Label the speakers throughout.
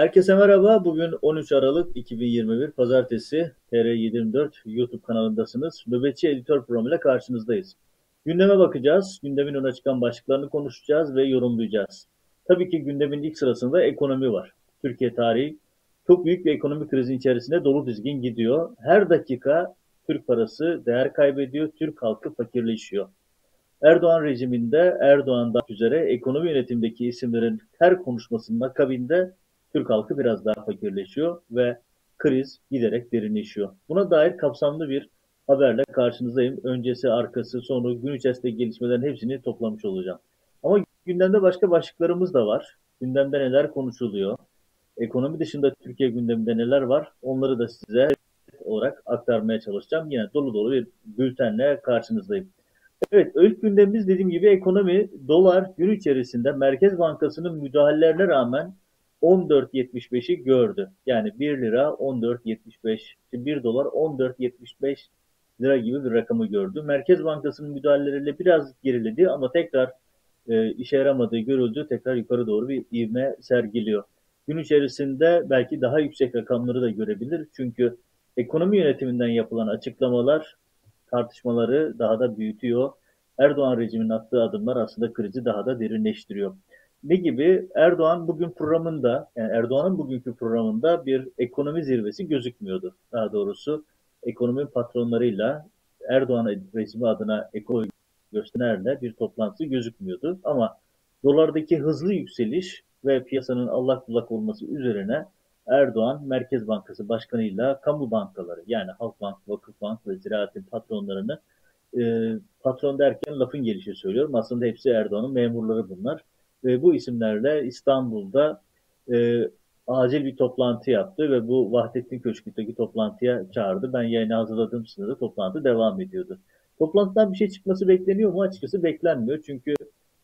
Speaker 1: Herkese merhaba. Bugün 13 Aralık 2021 Pazartesi TR724 YouTube kanalındasınız. Nöbetçi Editör programıyla karşınızdayız. Gündeme bakacağız. Gündemin öne çıkan başlıklarını konuşacağız ve yorumlayacağız. Tabii ki gündemin ilk sırasında ekonomi var. Türkiye tarihi çok büyük bir ekonomi krizin içerisinde dolu dizgin gidiyor. Her dakika Türk parası değer kaybediyor, Türk halkı fakirleşiyor. Erdoğan rejiminde Erdoğan'dan üzere ekonomi yönetimdeki isimlerin her konuşmasının akabinde Türk halkı biraz daha fakirleşiyor ve kriz giderek derinleşiyor. Buna dair kapsamlı bir haberle karşınızdayım. Öncesi, arkası, sonu, gün içerisinde gelişmelerin hepsini toplamış olacağım. Ama gündemde başka başlıklarımız da var. Gündemde neler konuşuluyor? Ekonomi dışında Türkiye gündeminde neler var? Onları da size olarak aktarmaya çalışacağım. Yine dolu dolu bir bültenle karşınızdayım. Evet, ilk gündemimiz dediğim gibi ekonomi. Dolar gün içerisinde Merkez Bankası'nın müdahalelerine rağmen 14.75'i gördü. Yani 1 lira 14.75, 1 dolar 14.75 lira gibi bir rakamı gördü. Merkez Bankası'nın müdahaleleriyle biraz geriledi ama tekrar e, işe yaramadığı görüldü. Tekrar yukarı doğru bir ivme sergiliyor. Gün içerisinde belki daha yüksek rakamları da görebilir. Çünkü ekonomi yönetiminden yapılan açıklamalar tartışmaları daha da büyütüyor. Erdoğan rejiminin attığı adımlar aslında krizi daha da derinleştiriyor. Ne gibi? Erdoğan bugün programında, yani Erdoğan'ın bugünkü programında bir ekonomi zirvesi gözükmüyordu. Daha doğrusu ekonomi patronlarıyla Erdoğan rejimi adına ekonomi gösterenlerle bir toplantı gözükmüyordu. Ama dolardaki hızlı yükseliş ve piyasanın allak bullak olması üzerine Erdoğan Merkez Bankası Başkanı'yla kamu bankaları yani Halkbank, Vakıfbank ve Ziraat'in patronlarını e, patron derken lafın gelişi söylüyorum. Aslında hepsi Erdoğan'ın memurları bunlar ve bu isimlerle İstanbul'da e, acil bir toplantı yaptı ve bu Vahdettin Köşkü'ndeki toplantıya çağırdı. Ben yayını hazırladığım sırada toplantı devam ediyordu. Toplantıdan bir şey çıkması bekleniyor mu? Açıkçası beklenmiyor. Çünkü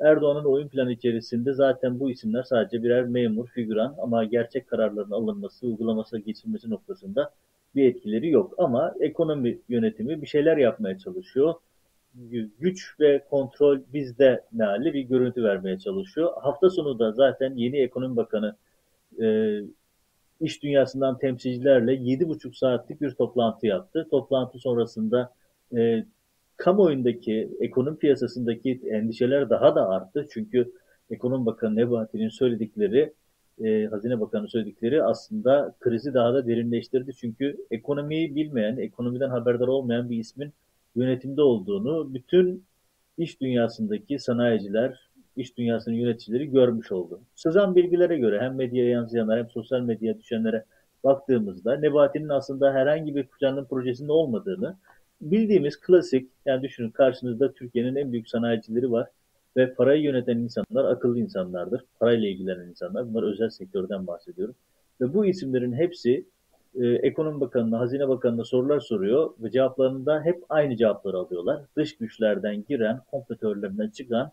Speaker 1: Erdoğan'ın oyun planı içerisinde zaten bu isimler sadece birer memur, figüran ama gerçek kararların alınması, uygulaması, geçilmesi noktasında bir etkileri yok. Ama ekonomi yönetimi bir şeyler yapmaya çalışıyor güç ve kontrol bizde meali bir görüntü vermeye çalışıyor. Hafta sonu da zaten yeni ekonomi bakanı e, iş dünyasından temsilcilerle 7,5 saatlik bir toplantı yaptı. Toplantı sonrasında e, kamuoyundaki ekonomi piyasasındaki endişeler daha da arttı. Çünkü Ekonomi Bakanı Nebati'nin söyledikleri, e, Hazine Bakanı söyledikleri aslında krizi daha da derinleştirdi. Çünkü ekonomiyi bilmeyen, ekonomiden haberdar olmayan bir ismin yönetimde olduğunu bütün iş dünyasındaki sanayiciler, iş dünyasının yöneticileri görmüş oldu. Sızan bilgilere göre hem medyaya yansıyanlar hem sosyal medyaya düşenlere baktığımızda Nebati'nin aslında herhangi bir planın projesinde olmadığını bildiğimiz klasik yani düşünün karşınızda Türkiye'nin en büyük sanayicileri var ve parayı yöneten insanlar akıllı insanlardır. Parayla ilgilenen insanlar. Bunlar özel sektörden bahsediyorum. Ve bu isimlerin hepsi e, Ekonomi Bakanı'na, Hazine Bakanı'na sorular soruyor ve cevaplarında hep aynı cevapları alıyorlar. Dış güçlerden giren, kompetörlerinden çıkan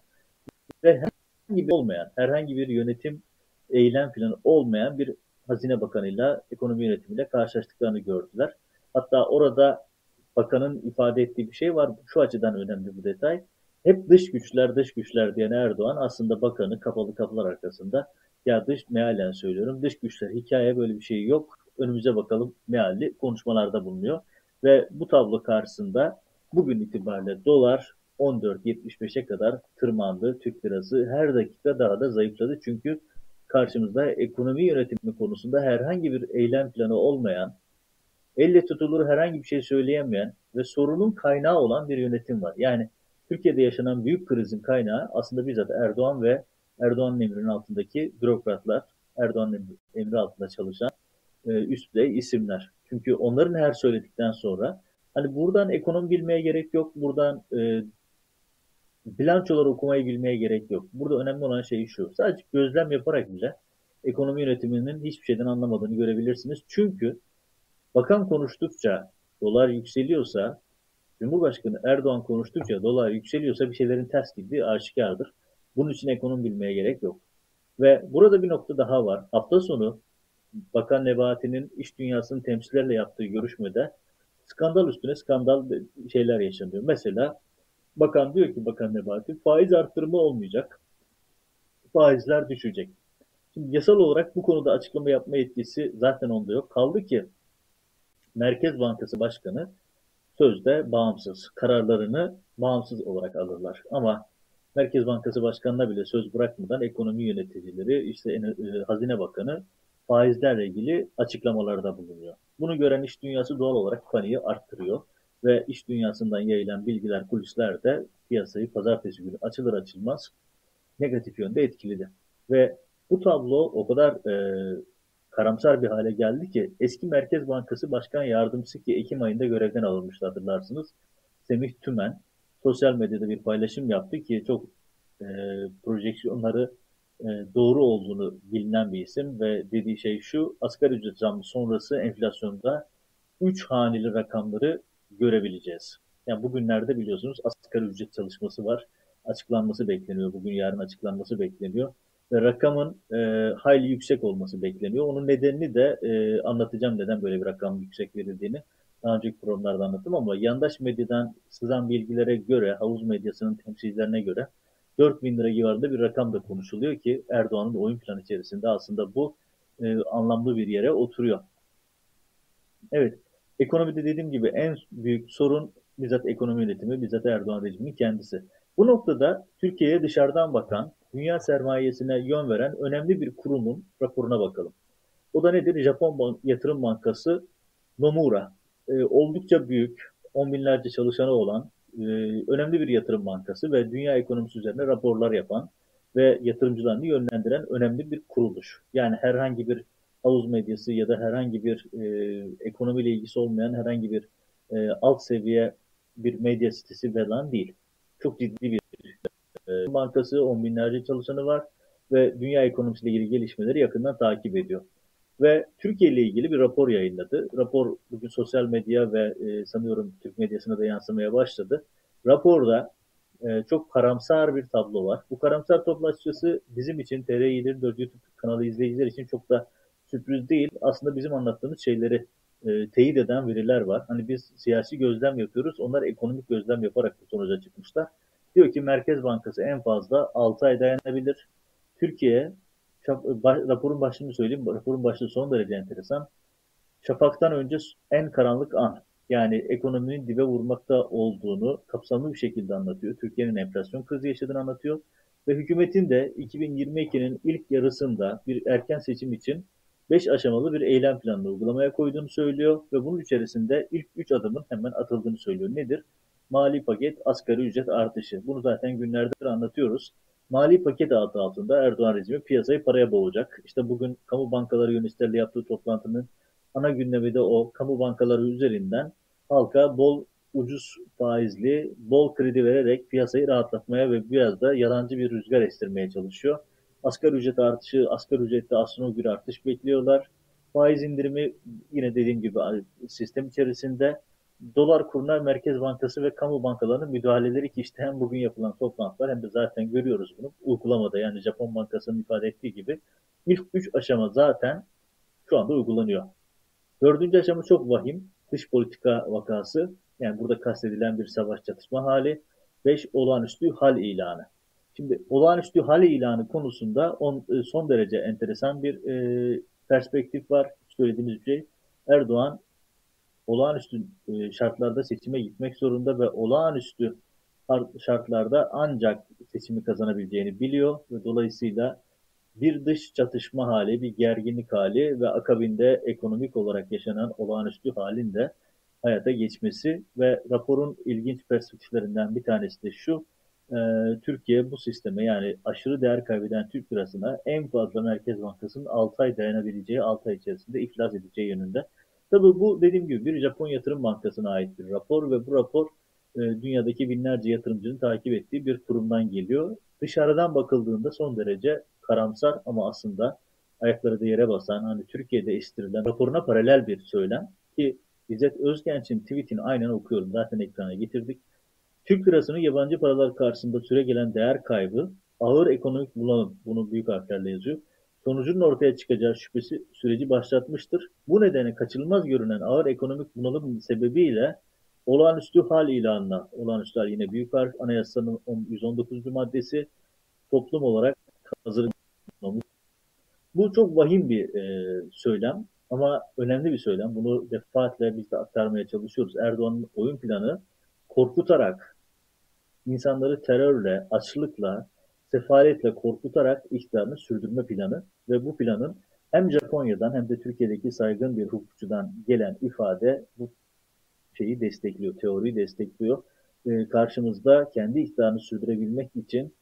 Speaker 1: ve herhangi bir olmayan, herhangi bir yönetim eylem planı olmayan bir Hazine Bakanı'yla, ekonomi yönetimiyle karşılaştıklarını gördüler. Hatta orada bakanın ifade ettiği bir şey var. Şu açıdan önemli bu detay. Hep dış güçler, dış güçler diyen Erdoğan aslında bakanı kapalı kapılar arkasında ya dış mealen söylüyorum dış güçler hikaye böyle bir şey yok önümüze bakalım mealli konuşmalarda bulunuyor. Ve bu tablo karşısında bugün itibariyle dolar 14.75'e kadar tırmandı. Türk lirası her dakika daha da zayıfladı. Çünkü karşımızda ekonomi yönetimi konusunda herhangi bir eylem planı olmayan, elle tutulur herhangi bir şey söyleyemeyen ve sorunun kaynağı olan bir yönetim var. Yani Türkiye'de yaşanan büyük krizin kaynağı aslında bizzat Erdoğan ve Erdoğan'ın emrinin altındaki bürokratlar, Erdoğan'ın emri altında çalışan e, üst düzey isimler. Çünkü onların her söyledikten sonra hani buradan ekonomi bilmeye gerek yok, buradan e, bilançoları okumayı bilmeye gerek yok. Burada önemli olan şey şu. Sadece gözlem yaparak bile ekonomi yönetiminin hiçbir şeyden anlamadığını görebilirsiniz. Çünkü bakan konuştukça dolar yükseliyorsa, Cumhurbaşkanı Erdoğan konuştukça dolar yükseliyorsa bir şeylerin ters gittiği aşikardır. Bunun için ekonomi bilmeye gerek yok. Ve burada bir nokta daha var. Hafta sonu Bakan Nebati'nin iş dünyasının temsilcilerle yaptığı görüşmede skandal üstüne skandal şeyler yaşanıyor. Mesela bakan diyor ki Bakan Nebati faiz arttırma olmayacak. Faizler düşecek. Şimdi yasal olarak bu konuda açıklama yapma yetkisi zaten onda yok. Kaldı ki Merkez Bankası Başkanı sözde bağımsız, kararlarını bağımsız olarak alırlar. Ama Merkez Bankası Başkanı'na bile söz bırakmadan ekonomi yöneticileri, işte e, Hazine Bakanı faizlerle ilgili açıklamalarda bulunuyor. Bunu gören iş dünyası doğal olarak paniği arttırıyor ve iş dünyasından yayılan bilgiler, kulisler de piyasayı pazartesi günü açılır açılmaz negatif yönde etkiledi. Ve bu tablo o kadar e, karamsar bir hale geldi ki eski Merkez Bankası Başkan Yardımcısı ki Ekim ayında görevden alınmıştı hatırlarsınız. Semih Tümen sosyal medyada bir paylaşım yaptı ki çok e, projeksiyonları doğru olduğunu bilinen bir isim ve dediği şey şu asgari ücret zammı sonrası enflasyonda 3 haneli rakamları görebileceğiz. Yani bugünlerde biliyorsunuz asgari ücret çalışması var. Açıklanması bekleniyor. Bugün yarın açıklanması bekleniyor. Ve rakamın e, hayli yüksek olması bekleniyor. Onun nedenini de e, anlatacağım neden böyle bir rakam yüksek verildiğini. Daha önceki programlarda anlattım ama yandaş medyadan sızan bilgilere göre, havuz medyasının temsilcilerine göre 4 bin lira civarında bir rakam da konuşuluyor ki Erdoğan'ın oyun planı içerisinde aslında bu e, anlamlı bir yere oturuyor. Evet, ekonomide dediğim gibi en büyük sorun bizzat ekonomi yönetimi, bizzat Erdoğan rejiminin kendisi. Bu noktada Türkiye'ye dışarıdan bakan, dünya sermayesine yön veren önemli bir kurumun raporuna bakalım. O da nedir? Japon Yatırım Bankası Nomura. Ee, oldukça büyük, on binlerce çalışanı olan e, önemli bir yatırım bankası ve dünya ekonomisi üzerine raporlar yapan ve yatırımcılarını yönlendiren önemli bir kuruluş. Yani herhangi bir havuz medyası ya da herhangi bir e, ekonomiyle ilgisi olmayan herhangi bir e, alt seviye bir medya sitesi falan değil. Çok ciddi bir e, bankası, on binlerce çalışanı var ve dünya ekonomisiyle ilgili gelişmeleri yakından takip ediyor. Ve Türkiye ile ilgili bir rapor yayınladı. Rapor bugün sosyal medya ve e, sanıyorum Türk medyasına da yansımaya başladı. Raporda e, çok karamsar bir tablo var. Bu karamsar tablo açıkçası bizim için TR24 YouTube kanalı izleyiciler için çok da sürpriz değil. Aslında bizim anlattığımız şeyleri e, teyit eden veriler var. Hani biz siyasi gözlem yapıyoruz. Onlar ekonomik gözlem yaparak bu sonuca çıkmışlar. Diyor ki Merkez Bankası en fazla 6 ay dayanabilir. Türkiye raporun başlığını söyleyeyim. Raporun başlığı son derece enteresan. Şafaktan önce en karanlık an. Yani ekonominin dibe vurmakta olduğunu kapsamlı bir şekilde anlatıyor. Türkiye'nin enflasyon krizi yaşadığını anlatıyor. Ve hükümetin de 2022'nin ilk yarısında bir erken seçim için 5 aşamalı bir eylem planını uygulamaya koyduğunu söylüyor ve bunun içerisinde ilk 3 adımın hemen atıldığını söylüyor. Nedir? Mali paket, asgari ücret artışı. Bunu zaten günlerdir anlatıyoruz. Mali paket adı altında Erdoğan rejimi piyasayı paraya boğacak. İşte bugün kamu bankaları yöneticilerle yaptığı toplantının ana gündemi de o kamu bankaları üzerinden halka bol ucuz faizli, bol kredi vererek piyasayı rahatlatmaya ve biraz da yalancı bir rüzgar estirmeye çalışıyor. Asgari ücret artışı, asgari ücrette astronomik bir artış bekliyorlar. Faiz indirimi yine dediğim gibi sistem içerisinde dolar kuruna Merkez Bankası ve kamu bankalarının müdahaleleri ki işte hem bugün yapılan toplantılar hem de zaten görüyoruz bunu uygulamada yani Japon Bankası'nın ifade ettiği gibi ilk üç aşama zaten şu anda uygulanıyor. Dördüncü aşama çok vahim. Dış politika vakası. Yani burada kastedilen bir savaş çatışma hali. Beş olağanüstü hal ilanı. Şimdi olağanüstü hal ilanı konusunda on, e, son derece enteresan bir e, perspektif var. Söylediğimiz bir şey. Erdoğan olağanüstü e, şartlarda seçime gitmek zorunda ve olağanüstü şartlarda ancak seçimi kazanabileceğini biliyor ve dolayısıyla bir dış çatışma hali, bir gerginlik hali ve akabinde ekonomik olarak yaşanan olağanüstü halin de hayata geçmesi ve raporun ilginç perspektiflerinden bir tanesi de şu, e, Türkiye bu sisteme yani aşırı değer kaybeden Türk lirasına en fazla Merkez Bankası'nın 6 ay dayanabileceği, 6 ay içerisinde iflas edeceği yönünde Tabii bu dediğim gibi bir Japon Yatırım Bankası'na ait bir rapor ve bu rapor e, dünyadaki binlerce yatırımcının takip ettiği bir kurumdan geliyor. Dışarıdan bakıldığında son derece karamsar ama aslında ayakları da yere basan hani Türkiye'de estirilen raporuna paralel bir söylem ki İzzet Özgenç'in tweetini aynen okuyorum. Zaten ekrana getirdik. Türk lirasının yabancı paralar karşısında süre gelen değer kaybı, ağır ekonomik bulanım, bunu büyük harflerle yazıyor sonucunun ortaya çıkacağı şüphesi süreci başlatmıştır. Bu nedenle kaçınılmaz görünen ağır ekonomik bunalım sebebiyle olağanüstü hal ilanına, olağanüstü hal yine büyük harf anayasanın 119. maddesi toplum olarak hazır Bu çok vahim bir e, söylem ama önemli bir söylem. Bunu defaatle biz de aktarmaya çalışıyoruz. Erdoğan'ın oyun planı korkutarak, insanları terörle, açlıkla, sefaletle korkutarak iktidarını sürdürme planı ve bu planın hem Japonya'dan hem de Türkiye'deki saygın bir hukukçudan gelen ifade bu şeyi destekliyor, teoriyi destekliyor. Ee, karşımızda kendi iktidarını sürdürebilmek için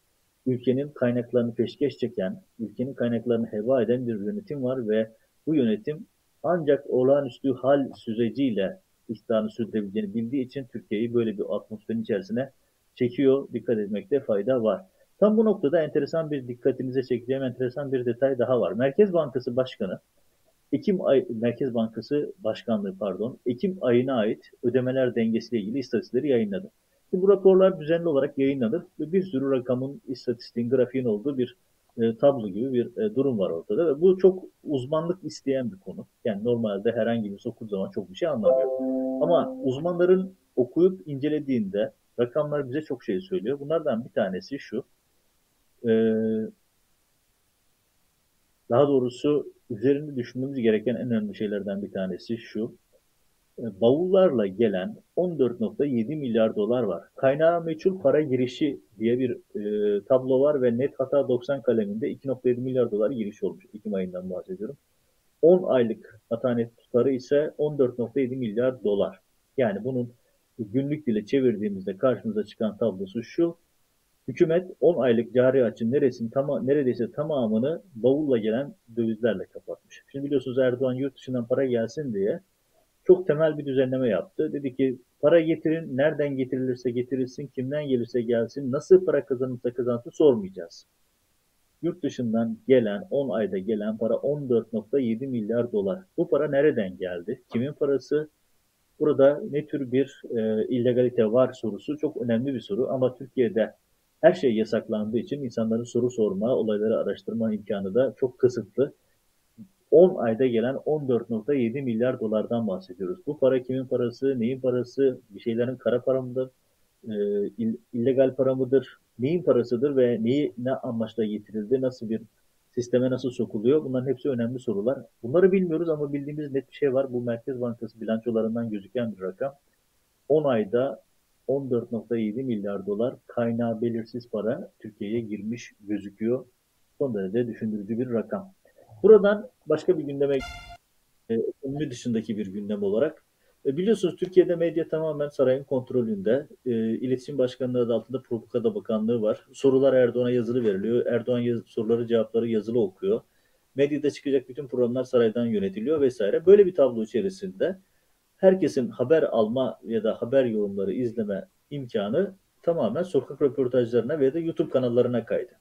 Speaker 1: ülkenin kaynaklarını peşkeş çeken, ülkenin kaynaklarını heba eden bir yönetim var ve bu yönetim ancak olağanüstü hal süreciyle iktidarını sürdürebileceğini bildiği için Türkiye'yi böyle bir atmosferin içerisine çekiyor. Dikkat etmekte fayda var. Tam bu noktada enteresan bir dikkatinize çekeceğim enteresan bir detay daha var. Merkez Bankası Başkanı Ekim ay Merkez Bankası Başkanlığı pardon Ekim ayına ait ödemeler dengesiyle ilgili istatistikleri yayınladı. Bu raporlar düzenli olarak yayınlanır ve bir sürü rakamın, istatistiğin, grafiğin olduğu bir e, tablo gibi bir e, durum var ortada ve bu çok uzmanlık isteyen bir konu. Yani normalde herhangi bir okuduğu zaman çok bir şey anlamıyor. Ama uzmanların okuyup incelediğinde rakamlar bize çok şey söylüyor. Bunlardan bir tanesi şu. E, daha doğrusu üzerinde düşünmemiz gereken en önemli şeylerden bir tanesi şu. E, bavullarla gelen 14.7 milyar dolar var. Kaynağı meçhul para girişi diye bir e, tablo var ve net hata 90 kaleminde 2.7 milyar dolar giriş olmuş. Ekim ayından bahsediyorum. 10 aylık hata net tutarı ise 14.7 milyar dolar. Yani bunun günlük dile çevirdiğimizde karşımıza çıkan tablosu şu. Hükümet 10 aylık cari açın neresini, tam, neredeyse tamamını bavulla gelen dövizlerle kapatmış. Şimdi biliyorsunuz Erdoğan yurt dışından para gelsin diye çok temel bir düzenleme yaptı. Dedi ki para getirin, nereden getirilirse getirilsin, kimden gelirse gelsin, nasıl para kazanırsa kazansın sormayacağız. Yurt dışından gelen, 10 ayda gelen para 14.7 milyar dolar. Bu para nereden geldi? Kimin parası? Burada ne tür bir e, illegalite var sorusu çok önemli bir soru ama Türkiye'de her şey yasaklandığı için insanların soru sorma, olayları araştırma imkanı da çok kısıtlı. 10 ayda gelen 14.7 milyar dolardan bahsediyoruz. Bu para kimin parası, neyin parası, bir şeylerin kara para mıdır, e, illegal para mıdır, neyin parasıdır ve neyi ne amaçla getirildi, nasıl bir sisteme nasıl sokuluyor? Bunların hepsi önemli sorular. Bunları bilmiyoruz ama bildiğimiz net bir şey var. Bu Merkez Bankası bilançolarından gözüken bir rakam. 10 ayda 14.7 milyar dolar kaynağı belirsiz para Türkiye'ye girmiş gözüküyor. Son derece düşündürücü bir rakam. Buradan başka bir gündeme e, ekonomi dışındaki bir gündem olarak e, biliyorsunuz Türkiye'de medya tamamen sarayın kontrolünde. E, İletişim Başkanlığı adı altında Propaganda Bakanlığı var. Sorular Erdoğan'a yazılı veriliyor. Erdoğan yaz, soruları cevapları yazılı okuyor. Medyada çıkacak bütün programlar saraydan yönetiliyor vesaire. Böyle bir tablo içerisinde herkesin haber alma ya da haber yorumları izleme imkanı tamamen sokak röportajlarına veya da YouTube kanallarına kaydı.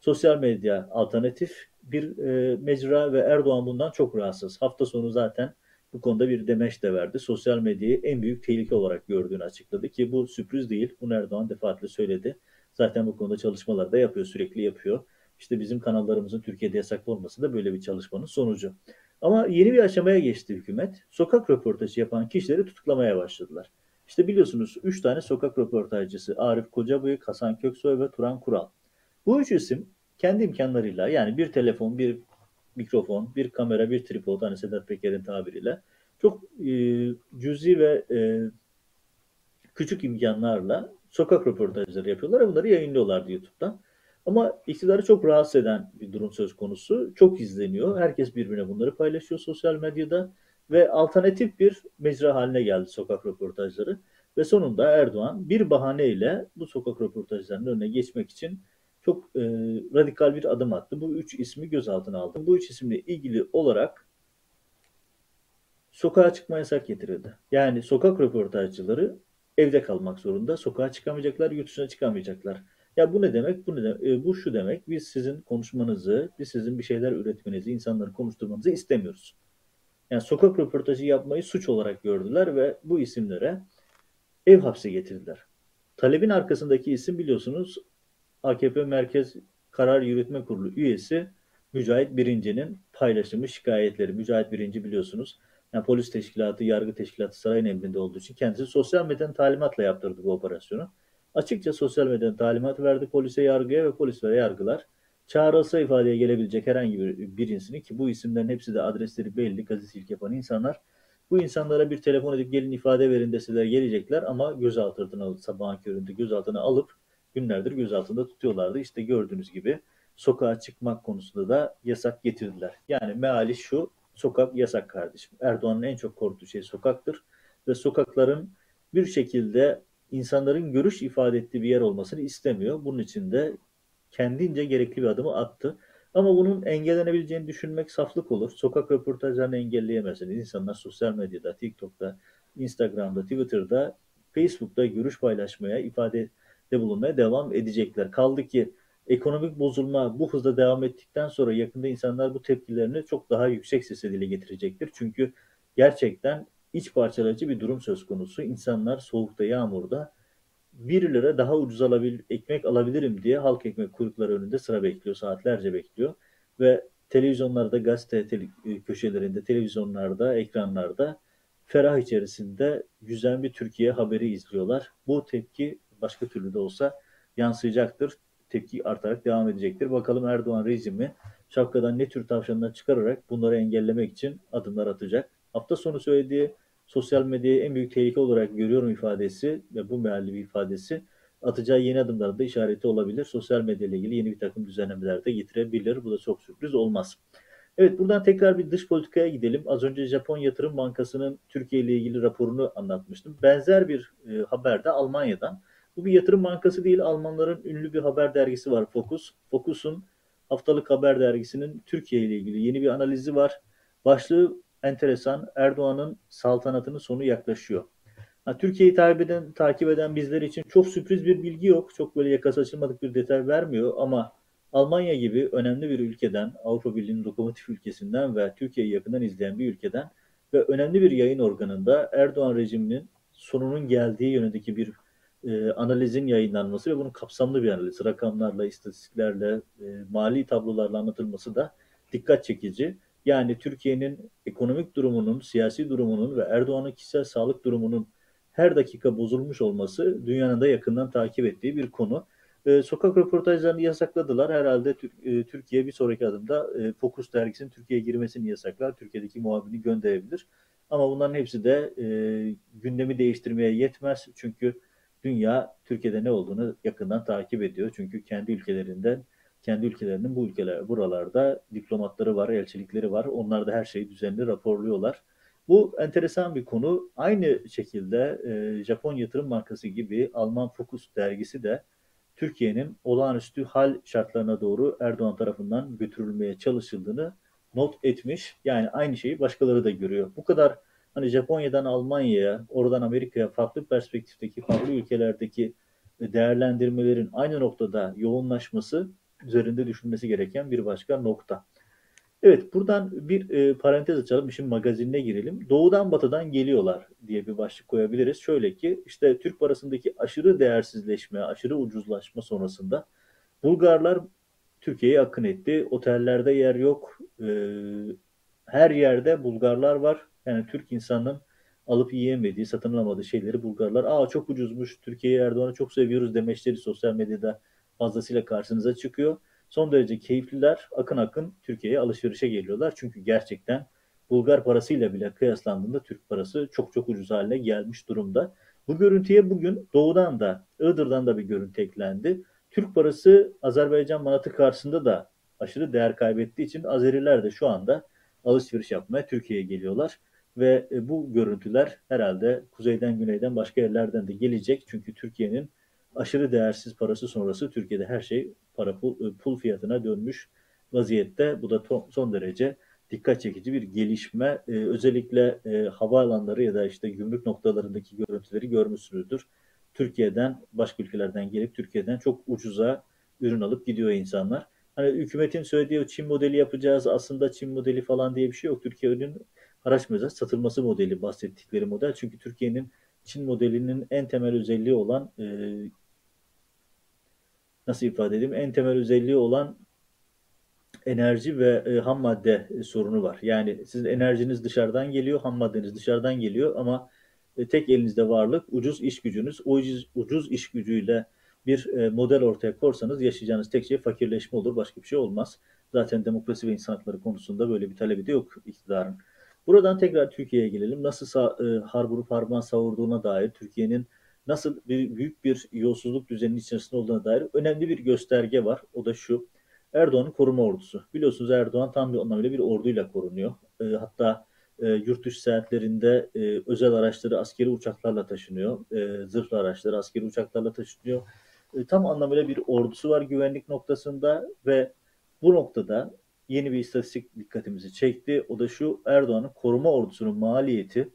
Speaker 1: Sosyal medya alternatif bir e, mecra ve Erdoğan bundan çok rahatsız. Hafta sonu zaten bu konuda bir demeç de verdi. Sosyal medyayı en büyük tehlike olarak gördüğünü açıkladı ki bu sürpriz değil. Bunu Erdoğan defaatle söyledi. Zaten bu konuda çalışmalar da yapıyor, sürekli yapıyor. İşte bizim kanallarımızın Türkiye'de yasaklı olması da böyle bir çalışmanın sonucu. Ama yeni bir aşamaya geçti hükümet. Sokak röportajı yapan kişileri tutuklamaya başladılar. İşte biliyorsunuz 3 tane sokak röportajcısı Arif Kocabıyık, Hasan Köksoy ve Turan Kural. Bu üç isim kendi imkanlarıyla yani bir telefon, bir mikrofon, bir kamera, bir tripod hani Sedat Peker'in tabiriyle çok e, cüzi ve e, küçük imkanlarla sokak röportajları yapıyorlar ve bunları yayınlıyorlardı YouTube'dan. Ama iktidarı çok rahatsız eden bir durum söz konusu. Çok izleniyor. Herkes birbirine bunları paylaşıyor sosyal medyada ve alternatif bir mecra haline geldi sokak röportajları. Ve sonunda Erdoğan bir bahaneyle bu sokak röportajlarının önüne geçmek için çok e, radikal bir adım attı. Bu üç ismi gözaltına aldı. Bu üç isimle ilgili olarak sokağa çıkma yasak getirildi. Yani sokak röportajcıları evde kalmak zorunda. Sokağa çıkamayacaklar, yurt dışına çıkamayacaklar. Ya bu ne demek? Bu ne demek? E, bu şu demek. Biz sizin konuşmanızı, biz sizin bir şeyler üretmenizi, insanları konuşturmanızı istemiyoruz. Yani sokak röportajı yapmayı suç olarak gördüler ve bu isimlere ev hapsi getirdiler. Talebin arkasındaki isim biliyorsunuz AKP Merkez Karar Yürütme Kurulu üyesi Mücahit Birinci'nin paylaşımı şikayetleri. Mücahit Birinci biliyorsunuz yani polis teşkilatı, yargı teşkilatı sarayın emrinde olduğu için kendisi sosyal medyanın talimatla yaptırdı bu operasyonu. Açıkça sosyal medyanın talimat verdi polise, yargıya ve polis ve yargılar çağrılsa ifadeye gelebilecek herhangi bir, birisini ki bu isimlerin hepsi de adresleri belli, gazetecilik yapan insanlar. Bu insanlara bir telefon edip gelin ifade verin deseler gelecekler ama gözaltına alıp sabahın köründe gözaltına alıp günlerdir gözaltında tutuyorlardı. İşte gördüğünüz gibi sokağa çıkmak konusunda da yasak getirdiler. Yani meali şu, sokak yasak kardeşim. Erdoğan'ın en çok korktuğu şey sokaktır ve sokakların bir şekilde insanların görüş ifade ettiği bir yer olmasını istemiyor. Bunun için de kendince gerekli bir adımı attı. Ama bunun engellenebileceğini düşünmek saflık olur. Sokak röportajlarını engelleyemezsiniz. İnsanlar sosyal medyada, TikTok'ta, Instagram'da, Twitter'da, Facebook'ta görüş paylaşmaya, ifadede bulunmaya devam edecekler. Kaldı ki ekonomik bozulma bu hızda devam ettikten sonra yakında insanlar bu tepkilerini çok daha yüksek sesle dile getirecektir. Çünkü gerçekten iç parçalayıcı bir durum söz konusu. İnsanlar soğukta, yağmurda 1 lira daha ucuz alabil, ekmek alabilirim diye halk ekmek kuyrukları önünde sıra bekliyor, saatlerce bekliyor. Ve televizyonlarda, gazete tele, köşelerinde, televizyonlarda, ekranlarda ferah içerisinde güzel bir Türkiye haberi izliyorlar. Bu tepki başka türlü de olsa yansıyacaktır. Tepki artarak devam edecektir. Bakalım Erdoğan rejimi şapkadan ne tür tavşanlar çıkararak bunları engellemek için adımlar atacak. Hafta sonu söylediği sosyal medyayı en büyük tehlike olarak görüyorum ifadesi ve bu mealli bir ifadesi atacağı yeni adımlarda da işareti olabilir. Sosyal medya ile ilgili yeni bir takım düzenlemeler de getirebilir. Bu da çok sürpriz olmaz. Evet buradan tekrar bir dış politikaya gidelim. Az önce Japon Yatırım Bankası'nın Türkiye ile ilgili raporunu anlatmıştım. Benzer bir e, haber de Almanya'dan. Bu bir yatırım bankası değil. Almanların ünlü bir haber dergisi var Focus. Focus'un haftalık haber dergisinin Türkiye ile ilgili yeni bir analizi var. Başlığı enteresan. Erdoğan'ın saltanatının sonu yaklaşıyor. Türkiye'yi takip eden, takip eden bizler için çok sürpriz bir bilgi yok. Çok böyle yakası açılmadık bir detay vermiyor ama Almanya gibi önemli bir ülkeden, Avrupa Birliği'nin lokomotif ülkesinden ve Türkiye'yi yakından izleyen bir ülkeden ve önemli bir yayın organında Erdoğan rejiminin sonunun geldiği yönündeki bir e, analizin yayınlanması ve bunun kapsamlı bir analiz, rakamlarla, istatistiklerle, e, mali tablolarla anlatılması da dikkat çekici. Yani Türkiye'nin ekonomik durumunun, siyasi durumunun ve Erdoğan'ın kişisel sağlık durumunun her dakika bozulmuş olması dünyanın da yakından takip ettiği bir konu. E, sokak röportajlarını yasakladılar. Herhalde e, Türkiye bir sonraki adımda e, Focus dergisinin Türkiye'ye girmesini yasaklar. Türkiye'deki muhabirini gönderebilir. Ama bunların hepsi de e, gündemi değiştirmeye yetmez. Çünkü dünya Türkiye'de ne olduğunu yakından takip ediyor. Çünkü kendi ülkelerinden kendi ülkelerinin bu ülkeler buralarda diplomatları var, elçilikleri var. Onlar da her şeyi düzenli raporluyorlar. Bu enteresan bir konu. Aynı şekilde e, Japon yatırım markası gibi Alman Focus dergisi de Türkiye'nin olağanüstü hal şartlarına doğru Erdoğan tarafından götürülmeye çalışıldığını not etmiş. Yani aynı şeyi başkaları da görüyor. Bu kadar hani Japonya'dan Almanya'ya, oradan Amerika'ya farklı perspektifteki, farklı ülkelerdeki değerlendirmelerin aynı noktada yoğunlaşması üzerinde düşünmesi gereken bir başka nokta. Evet buradan bir e, parantez açalım. Şimdi magazinine girelim. Doğudan batıdan geliyorlar diye bir başlık koyabiliriz. Şöyle ki işte Türk parasındaki aşırı değersizleşme, aşırı ucuzlaşma sonrasında Bulgarlar Türkiye'ye akın etti. Otellerde yer yok. E, her yerde Bulgarlar var. Yani Türk insanının alıp yiyemediği, satın alamadığı şeyleri Bulgarlar aa çok ucuzmuş, Türkiye'yi Erdoğan'ı çok seviyoruz demeçleri sosyal medyada fazlasıyla karşınıza çıkıyor. Son derece keyifliler, akın akın Türkiye'ye alışverişe geliyorlar. Çünkü gerçekten Bulgar parasıyla bile kıyaslandığında Türk parası çok çok ucuz haline gelmiş durumda. Bu görüntüye bugün doğudan da, Iğdır'dan da bir görüntü eklendi. Türk parası Azerbaycan manatı karşısında da aşırı değer kaybettiği için Azeriler de şu anda alışveriş yapmaya Türkiye'ye geliyorlar. Ve e, bu görüntüler herhalde kuzeyden güneyden başka yerlerden de gelecek. Çünkü Türkiye'nin aşırı değersiz parası sonrası Türkiye'de her şey para pul, e, pul fiyatına dönmüş vaziyette. Bu da to, son derece dikkat çekici bir gelişme. Ee, özellikle e, havaalanları ya da işte gümrük noktalarındaki görüntüleri görmüşsünüzdür. Türkiye'den, başka ülkelerden gelip Türkiye'den çok ucuza ürün alıp gidiyor insanlar. Hani hükümetin söylediği Çin modeli yapacağız aslında Çin modeli falan diye bir şey yok. Türkiye'nin araç mezat satılması modeli bahsettikleri model. Çünkü Türkiye'nin Çin modelinin en temel özelliği olan e, nasıl ifade edeyim en temel özelliği olan enerji ve e, ham madde sorunu var. Yani sizin enerjiniz dışarıdan geliyor, ham maddeniz dışarıdan geliyor ama e, tek elinizde varlık ucuz iş gücünüz. Ucuz, ucuz iş gücüyle bir e, model ortaya korsanız yaşayacağınız tek şey fakirleşme olur. Başka bir şey olmaz. Zaten demokrasi ve insan hakları konusunda böyle bir talebi de yok iktidarın. Buradan tekrar Türkiye'ye gelelim. Nasıl e, har vurup savurduğuna dair Türkiye'nin nasıl bir büyük bir yolsuzluk düzeninin içerisinde olduğuna dair önemli bir gösterge var. O da şu. Erdoğan'ın koruma ordusu. Biliyorsunuz Erdoğan tam bir anlamıyla bir orduyla korunuyor. E, hatta e, yurt dışı seyahatlerinde e, özel araçları askeri uçaklarla taşınıyor. E, zırhlı araçları askeri uçaklarla taşınıyor. E, tam anlamıyla bir ordusu var güvenlik noktasında ve bu noktada yeni bir istatistik dikkatimizi çekti. O da şu Erdoğan'ın koruma ordusunun maliyeti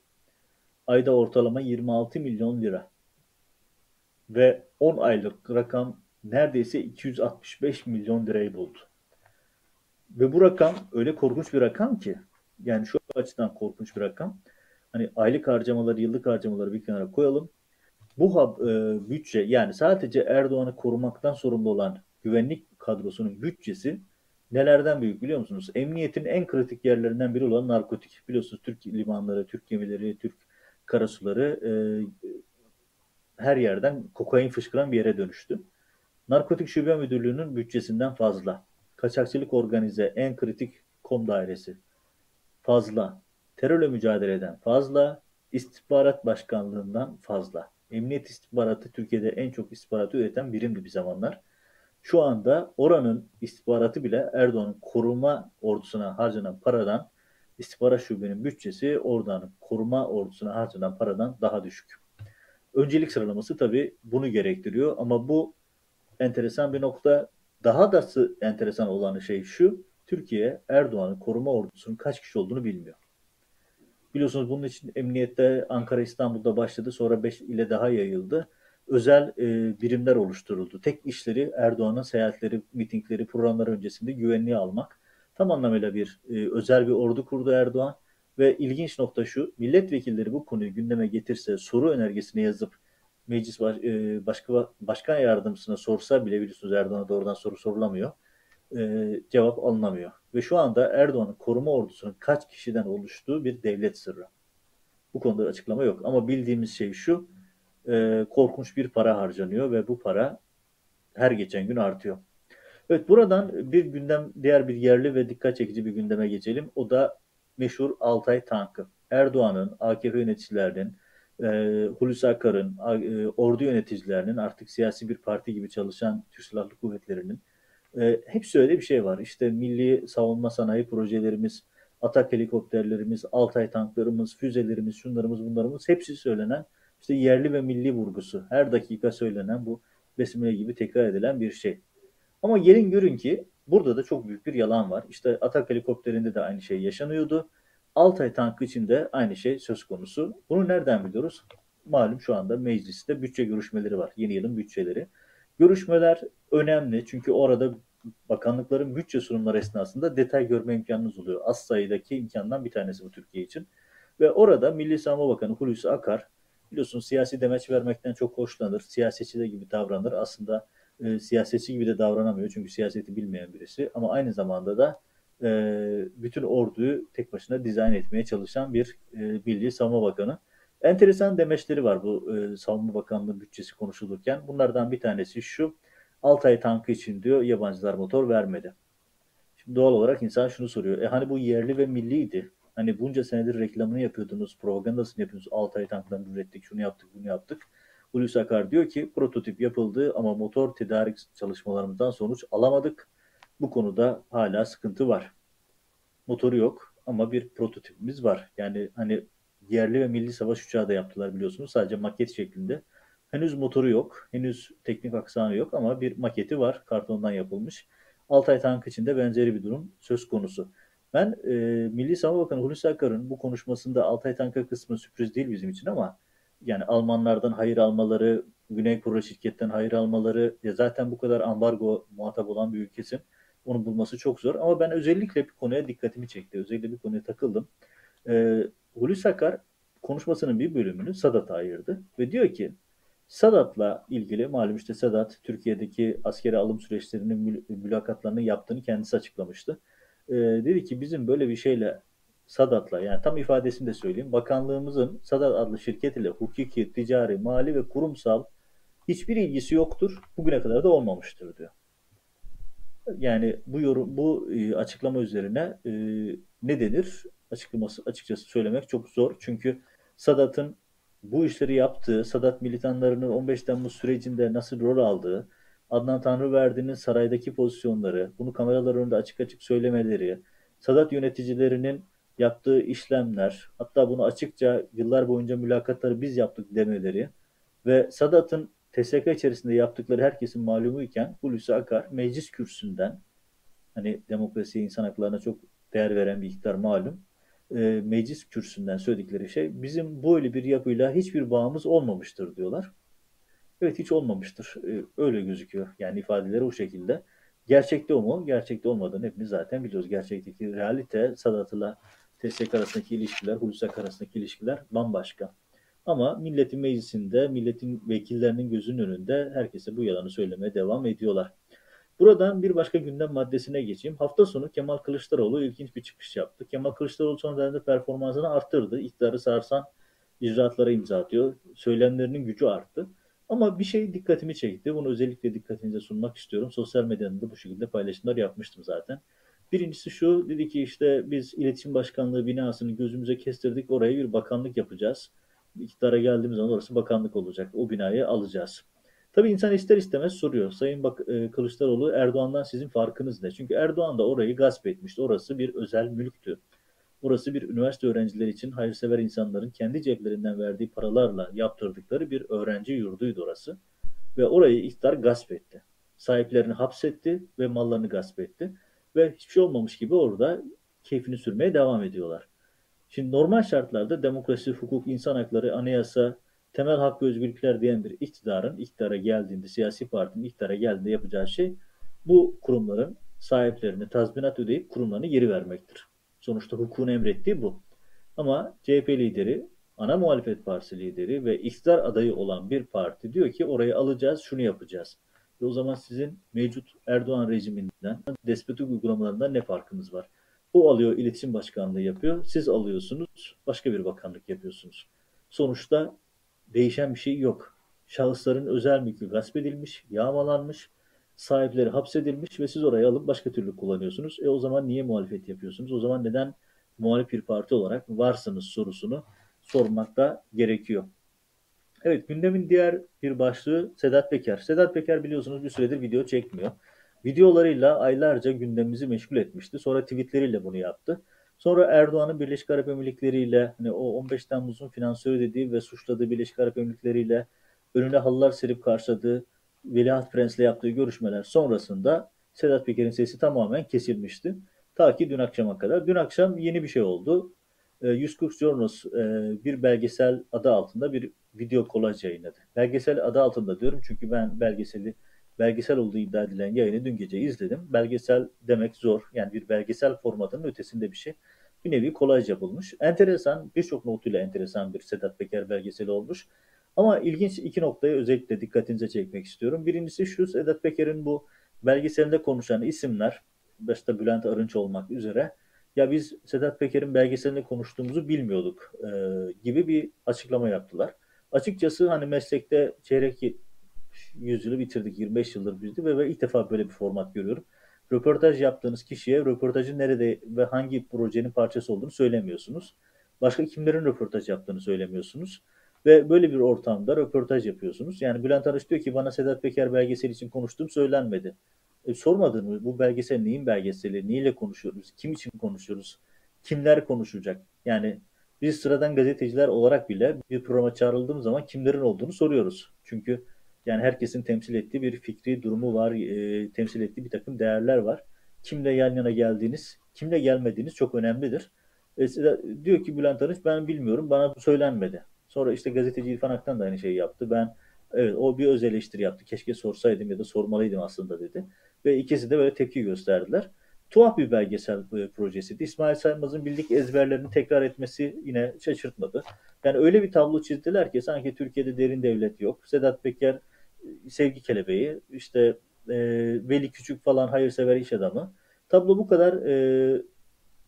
Speaker 1: ayda ortalama 26 milyon lira. Ve 10 aylık rakam neredeyse 265 milyon lirayı buldu. Ve bu rakam öyle korkunç bir rakam ki yani şu açıdan korkunç bir rakam. Hani aylık harcamaları, yıllık harcamaları bir kenara koyalım. Bu e, bütçe yani sadece Erdoğan'ı korumaktan sorumlu olan güvenlik kadrosunun bütçesi nelerden büyük biliyor musunuz? Emniyetin en kritik yerlerinden biri olan narkotik. Biliyorsunuz Türk limanları, Türk gemileri, Türk karasuları e, her yerden kokain fışkıran bir yere dönüştü. Narkotik Şube Müdürlüğü'nün bütçesinden fazla. Kaçakçılık organize en kritik kom dairesi fazla. Terörle mücadeleden fazla. istihbarat başkanlığından fazla. Emniyet istihbaratı Türkiye'de en çok istihbaratı üreten birimdi bir zamanlar. Şu anda oranın istihbaratı bile Erdoğan'ın koruma ordusuna harcanan paradan istihbarat şubenin bütçesi Erdoğan'ın koruma ordusuna harcanan paradan daha düşük. Öncelik sıralaması tabii bunu gerektiriyor ama bu enteresan bir nokta. Daha da enteresan olan şey şu, Türkiye Erdoğan'ın koruma ordusunun kaç kişi olduğunu bilmiyor. Biliyorsunuz bunun için emniyette Ankara İstanbul'da başladı sonra 5 ile daha yayıldı. Özel e, birimler oluşturuldu. Tek işleri Erdoğan'ın seyahatleri, mitingleri, programlar öncesinde güvenliği almak. Tam anlamıyla bir e, özel bir ordu kurdu Erdoğan. Ve ilginç nokta şu, milletvekilleri bu konuyu gündeme getirse, soru önergesine yazıp meclis baş, e, başka, başkan yardımcısına sorsa bile biliyorsunuz Erdoğan'a doğrudan soru sorulamıyor. E, cevap alınamıyor. Ve şu anda Erdoğan'ın koruma ordusunun kaç kişiden oluştuğu bir devlet sırrı. Bu konuda açıklama yok. Ama bildiğimiz şey şu, e, korkunç bir para harcanıyor ve bu para her geçen gün artıyor. Evet buradan bir gündem, diğer bir yerli ve dikkat çekici bir gündeme geçelim. O da meşhur Altay tankı. Erdoğan'ın, AKP yöneticilerinin, e, Hulusi Akar'ın, e, ordu yöneticilerinin artık siyasi bir parti gibi çalışan Türk Silahlı Kuvvetleri'nin e, hepsi öyle bir şey var. İşte milli savunma sanayi projelerimiz, atak helikopterlerimiz, Altay tanklarımız, füzelerimiz, şunlarımız, bunlarımız hepsi söylenen işte yerli ve milli vurgusu. Her dakika söylenen bu besmele gibi tekrar edilen bir şey. Ama gelin görün ki burada da çok büyük bir yalan var. İşte atak helikopterinde de aynı şey yaşanıyordu. Altay tankı için de aynı şey söz konusu. Bunu nereden biliyoruz? Malum şu anda mecliste bütçe görüşmeleri var. Yeni yılın bütçeleri. Görüşmeler önemli çünkü orada bakanlıkların bütçe sunumları esnasında detay görme imkanınız oluyor. Az sayıdaki imkandan bir tanesi bu Türkiye için. Ve orada Milli Savunma Bakanı Hulusi Akar biliyorsunuz siyasi demeç vermekten çok hoşlanır. Siyasetçi de gibi davranır. Aslında e, siyasetçi gibi de davranamıyor çünkü siyaseti bilmeyen birisi. Ama aynı zamanda da e, bütün orduyu tek başına dizayn etmeye çalışan bir e, Milli Savunma Bakanı. Enteresan demeçleri var bu e, Savunma Bakanlığı bütçesi konuşulurken. Bunlardan bir tanesi şu. Altay tankı için diyor yabancılar motor vermedi. Şimdi doğal olarak insan şunu soruyor. E hani bu yerli ve milliydi. Hani bunca senedir reklamını yapıyordunuz, propagandasını yapıyorsunuz. Altay tanklarını ürettik, şunu yaptık, bunu yaptık. Hulusi Akar diyor ki prototip yapıldı ama motor tedarik çalışmalarımızdan sonuç alamadık. Bu konuda hala sıkıntı var. Motoru yok ama bir prototipimiz var. Yani hani yerli ve milli savaş uçağı da yaptılar biliyorsunuz. Sadece maket şeklinde. Henüz motoru yok. Henüz teknik aksanı yok ama bir maketi var. Kartondan yapılmış. Altay tank için de benzeri bir durum söz konusu. Ben e, Milli Savunma Bakanı Hulusi Akar'ın bu konuşmasında Altay tanka kısmı sürpriz değil bizim için ama yani Almanlardan hayır almaları, Güney Kore şirketten hayır almaları ya zaten bu kadar ambargo muhatap olan bir ülkesin. Onu bulması çok zor ama ben özellikle bir konuya dikkatimi çekti. Özellikle bir konuya takıldım. E, Hulusi Akar konuşmasının bir bölümünü Sadat'a ayırdı ve diyor ki Sadat'la ilgili malum işte Sadat Türkiye'deki askeri alım süreçlerinin mül mülakatlarını yaptığını kendisi açıklamıştı. Ee, dedi ki bizim böyle bir şeyle Sadat'la yani tam ifadesini de söyleyeyim. Bakanlığımızın Sadat adlı şirket ile hukuki, ticari, mali ve kurumsal hiçbir ilgisi yoktur. Bugüne kadar da olmamıştır diyor. Yani bu yorum, bu e, açıklama üzerine e, ne denir? Açıklaması açıkçası söylemek çok zor. Çünkü Sadat'ın bu işleri yaptığı, Sadat militanlarının 15 Temmuz sürecinde nasıl rol aldığı, Adnan Tanrıverdi'nin saraydaki pozisyonları, bunu kameralar önünde açık açık söylemeleri, Sadat yöneticilerinin yaptığı işlemler, hatta bunu açıkça yıllar boyunca mülakatları biz yaptık demeleri ve Sadat'ın TSK içerisinde yaptıkları herkesin malumu iken Hulusi Akar meclis kürsüsünden hani demokrasiye, insan haklarına çok değer veren bir iktidar malum e, meclis kürsüsünden söyledikleri şey bizim böyle bir yapıyla hiçbir bağımız olmamıştır diyorlar. Evet hiç olmamıştır. E, öyle gözüküyor. Yani ifadeleri o şekilde. Gerçekte o mu? Gerçekte olmadığını hepimiz zaten biliyoruz. Gerçekteki realite Sadat'la TSK arasındaki ilişkiler, Hulusi arasındaki ilişkiler bambaşka. Ama milletin meclisinde, milletin vekillerinin gözünün önünde herkese bu yalanı söylemeye devam ediyorlar. Buradan bir başka gündem maddesine geçeyim. Hafta sonu Kemal Kılıçdaroğlu ilginç bir çıkış yaptı. Kemal Kılıçdaroğlu son dönemde performansını arttırdı. İktidarı sarsan icraatlara imza atıyor. Söylemlerinin gücü arttı. Ama bir şey dikkatimi çekti. Bunu özellikle dikkatinize sunmak istiyorum. Sosyal medyada da bu şekilde paylaşımlar yapmıştım zaten. Birincisi şu, dedi ki işte biz iletişim başkanlığı binasını gözümüze kestirdik, oraya bir bakanlık yapacağız. İktidara geldiğimiz zaman orası bakanlık olacak. O binayı alacağız. Tabii insan ister istemez soruyor. Sayın Bak e, Kılıçdaroğlu Erdoğan'dan sizin farkınız ne? Çünkü Erdoğan da orayı gasp etmişti. Orası bir özel mülktü. Orası bir üniversite öğrencileri için hayırsever insanların kendi ceplerinden verdiği paralarla yaptırdıkları bir öğrenci yurduydu orası. Ve orayı iktidar gasp etti. Sahiplerini hapsetti ve mallarını gasp etti. Ve hiçbir şey olmamış gibi orada keyfini sürmeye devam ediyorlar. Şimdi normal şartlarda demokrasi, hukuk, insan hakları, anayasa, temel hak ve özgürlükler diyen bir iktidarın iktidara geldiğinde, siyasi partinin iktidara geldiğinde yapacağı şey bu kurumların sahiplerine tazminat ödeyip kurumlarını geri vermektir. Sonuçta hukukun emrettiği bu. Ama CHP lideri, ana muhalefet partisi lideri ve iktidar adayı olan bir parti diyor ki orayı alacağız, şunu yapacağız. Ve o zaman sizin mevcut Erdoğan rejiminden, despotik uygulamalarından ne farkınız var? O alıyor iletişim başkanlığı yapıyor, siz alıyorsunuz, başka bir bakanlık yapıyorsunuz. Sonuçta değişen bir şey yok. Şahısların özel mülkü gasp edilmiş, yağmalanmış, sahipleri hapsedilmiş ve siz orayı alıp başka türlü kullanıyorsunuz. E o zaman niye muhalefet yapıyorsunuz? O zaman neden muhalif bir parti olarak varsınız sorusunu sormakta gerekiyor. Evet gündemin diğer bir başlığı Sedat Peker. Sedat Peker biliyorsunuz bir süredir video çekmiyor. Videolarıyla aylarca gündemimizi meşgul etmişti. Sonra tweetleriyle bunu yaptı. Sonra Erdoğan'ın Birleşik Arap Emirlikleri ile hani o 15 Temmuz'un finansörü dediği ve suçladığı Birleşik Arap Emirlikleri ile önüne halılar serip karşıladığı Veliaht Prens'le yaptığı görüşmeler sonrasında Sedat Peker'in sesi tamamen kesilmişti. Ta ki dün akşama kadar. Dün akşam yeni bir şey oldu. 140 ee, Journals e, bir belgesel adı altında bir video kolaj yayınladı. Belgesel adı altında diyorum çünkü ben belgeseli belgesel olduğu iddia edilen yayını dün gece izledim. Belgesel demek zor. Yani bir belgesel formatının ötesinde bir şey. Bir nevi kolaj yapılmış. Enteresan, birçok notuyla enteresan bir Sedat Peker belgeseli olmuş. Ama ilginç iki noktayı özellikle dikkatinize çekmek istiyorum. Birincisi şu Sedat Peker'in bu belgeselinde konuşan isimler, başta Bülent Arınç olmak üzere, ya biz Sedat Peker'in belgeselinde konuştuğumuzu bilmiyorduk e, gibi bir açıklama yaptılar. Açıkçası hani meslekte çeyrek yüzyılı bitirdik, 25 yıldır bizdi ve, ve ilk defa böyle bir format görüyorum. Röportaj yaptığınız kişiye röportajın nerede ve hangi projenin parçası olduğunu söylemiyorsunuz. Başka kimlerin röportaj yaptığını söylemiyorsunuz. Ve böyle bir ortamda röportaj yapıyorsunuz. Yani Bülent Arış diyor ki bana Sedat Peker belgeseli için konuştuğum söylenmedi. E, sormadın mı bu belgesel neyin belgeseli, neyle konuşuyoruz, kim için konuşuyoruz, kimler konuşacak? Yani biz sıradan gazeteciler olarak bile bir programa çağrıldığımız zaman kimlerin olduğunu soruyoruz. Çünkü yani herkesin temsil ettiği bir fikri durumu var, e, temsil ettiği bir takım değerler var. Kimle yan yana geldiğiniz, kimle gelmediğiniz çok önemlidir. E, diyor ki Bülent Arınç ben bilmiyorum, bana bu söylenmedi. Sonra işte gazeteci İrfan Aktan da aynı şeyi yaptı. Ben evet o bir öz eleştiri yaptı. Keşke sorsaydım ya da sormalıydım aslında dedi. Ve ikisi de böyle tepki gösterdiler. Tuhaf bir belgesel e, projesiydi. İsmail Saymaz'ın bildik ezberlerini tekrar etmesi yine şaşırtmadı. Yani öyle bir tablo çizdiler ki sanki Türkiye'de derin devlet yok. Sedat Peker e, sevgi kelebeği, işte e, Veli Küçük falan hayırsever iş adamı. Tablo bu kadar e,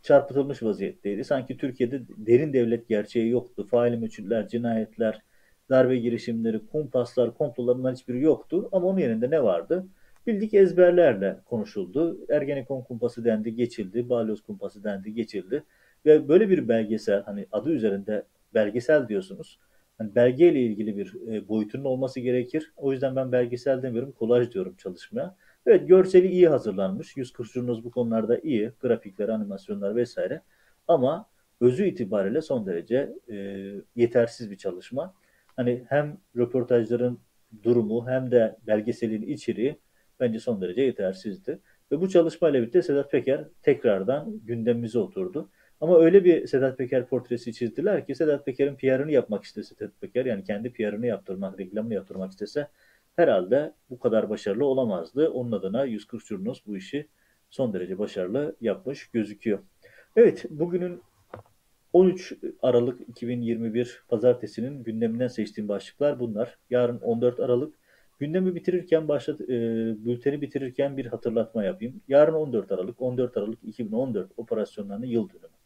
Speaker 1: çarpıtılmış vaziyetteydi. Sanki Türkiye'de derin devlet gerçeği yoktu. Faili meçhuller, cinayetler, darbe girişimleri, kumpaslar, komplolarından hiçbiri yoktu. Ama onun yerinde ne vardı? Bildik ezberlerle konuşuldu. Ergenekon kumpası dendi, geçildi. Balyoz kumpası dendi, geçildi. Ve böyle bir belgesel, hani adı üzerinde belgesel diyorsunuz. Hani belgeyle ilgili bir e, boyutunun olması gerekir. O yüzden ben belgesel demiyorum, kolaj diyorum çalışmaya. Evet, görseli iyi hazırlanmış. Yüz kurşununuz bu konularda iyi. Grafikler, animasyonlar vesaire. Ama özü itibariyle son derece e, yetersiz bir çalışma. Hani hem röportajların durumu hem de belgeselin içeriği bence son derece yetersizdi. Ve bu çalışmayla birlikte Sedat Peker tekrardan gündemimize oturdu. Ama öyle bir Sedat Peker portresi çizdiler ki Sedat Peker'in PR'ını yapmak istese Sedat Peker yani kendi PR'ını yaptırmak, reklamını yaptırmak istese herhalde bu kadar başarılı olamazdı. Onun adına 140 Jurnos bu işi son derece başarılı yapmış gözüküyor. Evet, bugünün 13 Aralık 2021 Pazartesi'nin gündeminden seçtiğim başlıklar bunlar. Yarın 14 Aralık gündemi bitirirken başladı, e, bülteni bitirirken bir hatırlatma yapayım. Yarın 14 Aralık, 14 Aralık 2014 operasyonlarının yıl dönümü.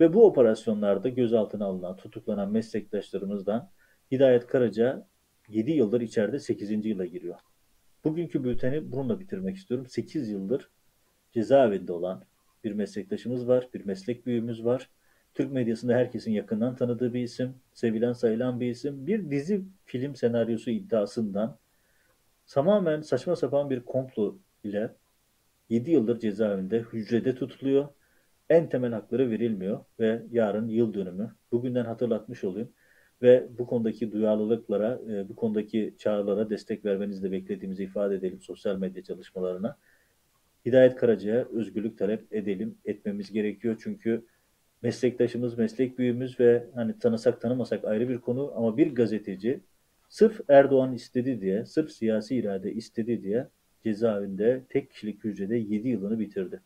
Speaker 1: Ve bu operasyonlarda gözaltına alınan, tutuklanan meslektaşlarımızdan Hidayet Karaca 7 yıldır içeride 8. yıla giriyor. Bugünkü bülteni bununla bitirmek istiyorum. 8 yıldır cezaevinde olan bir meslektaşımız var, bir meslek büyüğümüz var. Türk medyasında herkesin yakından tanıdığı bir isim, sevilen sayılan bir isim. Bir dizi film senaryosu iddiasından tamamen saçma sapan bir komplo ile 7 yıldır cezaevinde hücrede tutuluyor. En temel hakları verilmiyor ve yarın yıl dönümü. Bugünden hatırlatmış olayım ve bu konudaki duyarlılıklara, e, bu konudaki çağrılara destek vermenizi de beklediğimizi ifade edelim sosyal medya çalışmalarına. Hidayet Karaca'ya özgürlük talep edelim, etmemiz gerekiyor. Çünkü meslektaşımız, meslek büyüğümüz ve hani tanısak tanımasak ayrı bir konu ama bir gazeteci sırf Erdoğan istedi diye, sırf siyasi irade istedi diye cezaevinde tek kişilik hücrede 7 yılını bitirdi.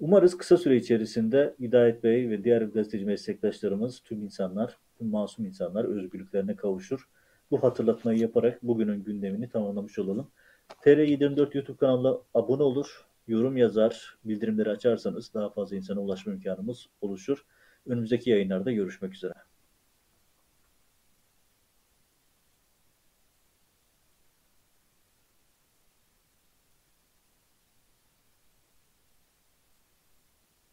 Speaker 1: Umarız kısa süre içerisinde Hidayet Bey ve diğer gazeteci meslektaşlarımız, tüm insanlar, tüm masum insanlar özgürlüklerine kavuşur. Bu hatırlatmayı yaparak bugünün gündemini tamamlamış olalım. TR24 YouTube kanalına abone olur, yorum yazar, bildirimleri açarsanız daha fazla insana ulaşma imkanımız oluşur. Önümüzdeki yayınlarda görüşmek üzere.